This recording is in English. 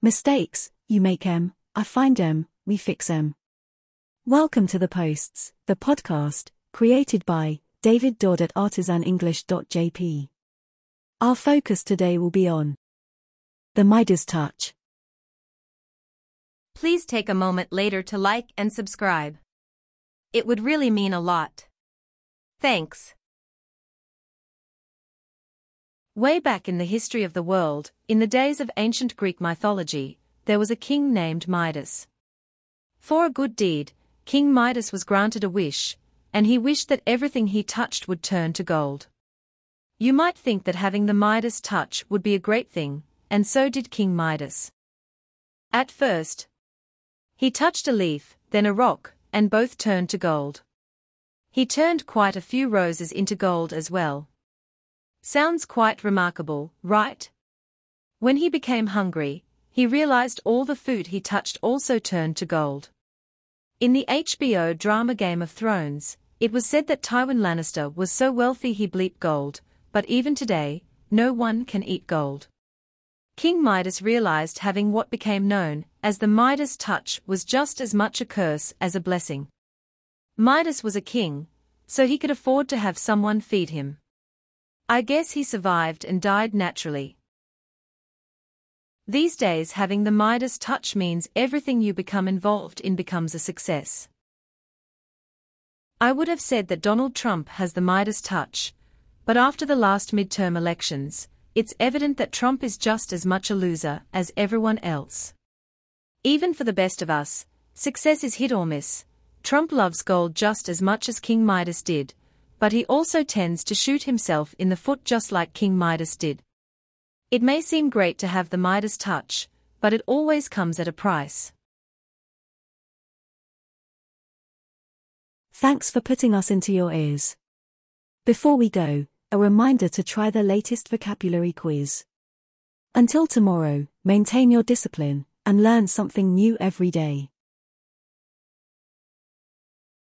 Mistakes, you make em, I find em, we fix em. Welcome to The Posts, the podcast, created by David Dodd at artisanenglish.jp. Our focus today will be on the Midas touch. Please take a moment later to like and subscribe. It would really mean a lot. Thanks. Way back in the history of the world, in the days of ancient Greek mythology, there was a king named Midas. For a good deed, King Midas was granted a wish, and he wished that everything he touched would turn to gold. You might think that having the Midas touch would be a great thing, and so did King Midas. At first, he touched a leaf, then a rock, and both turned to gold. He turned quite a few roses into gold as well. Sounds quite remarkable, right? When he became hungry, he realized all the food he touched also turned to gold. In the HBO drama Game of Thrones, it was said that Tywin Lannister was so wealthy he bleeped gold, but even today, no one can eat gold. King Midas realized having what became known as the Midas touch was just as much a curse as a blessing. Midas was a king, so he could afford to have someone feed him. I guess he survived and died naturally. These days having the Midas touch means everything you become involved in becomes a success. I would have said that Donald Trump has the Midas touch, but after the last midterm elections, it's evident that Trump is just as much a loser as everyone else. Even for the best of us, success is hit or miss. Trump loves gold just as much as King Midas did, but he also tends to shoot himself in the foot just like King Midas did. It may seem great to have the Midas touch, but it always comes at a price. Thanks for putting us into your ears. Before we go, a reminder to try the latest vocabulary quiz. Until tomorrow, maintain your discipline and learn something new every day.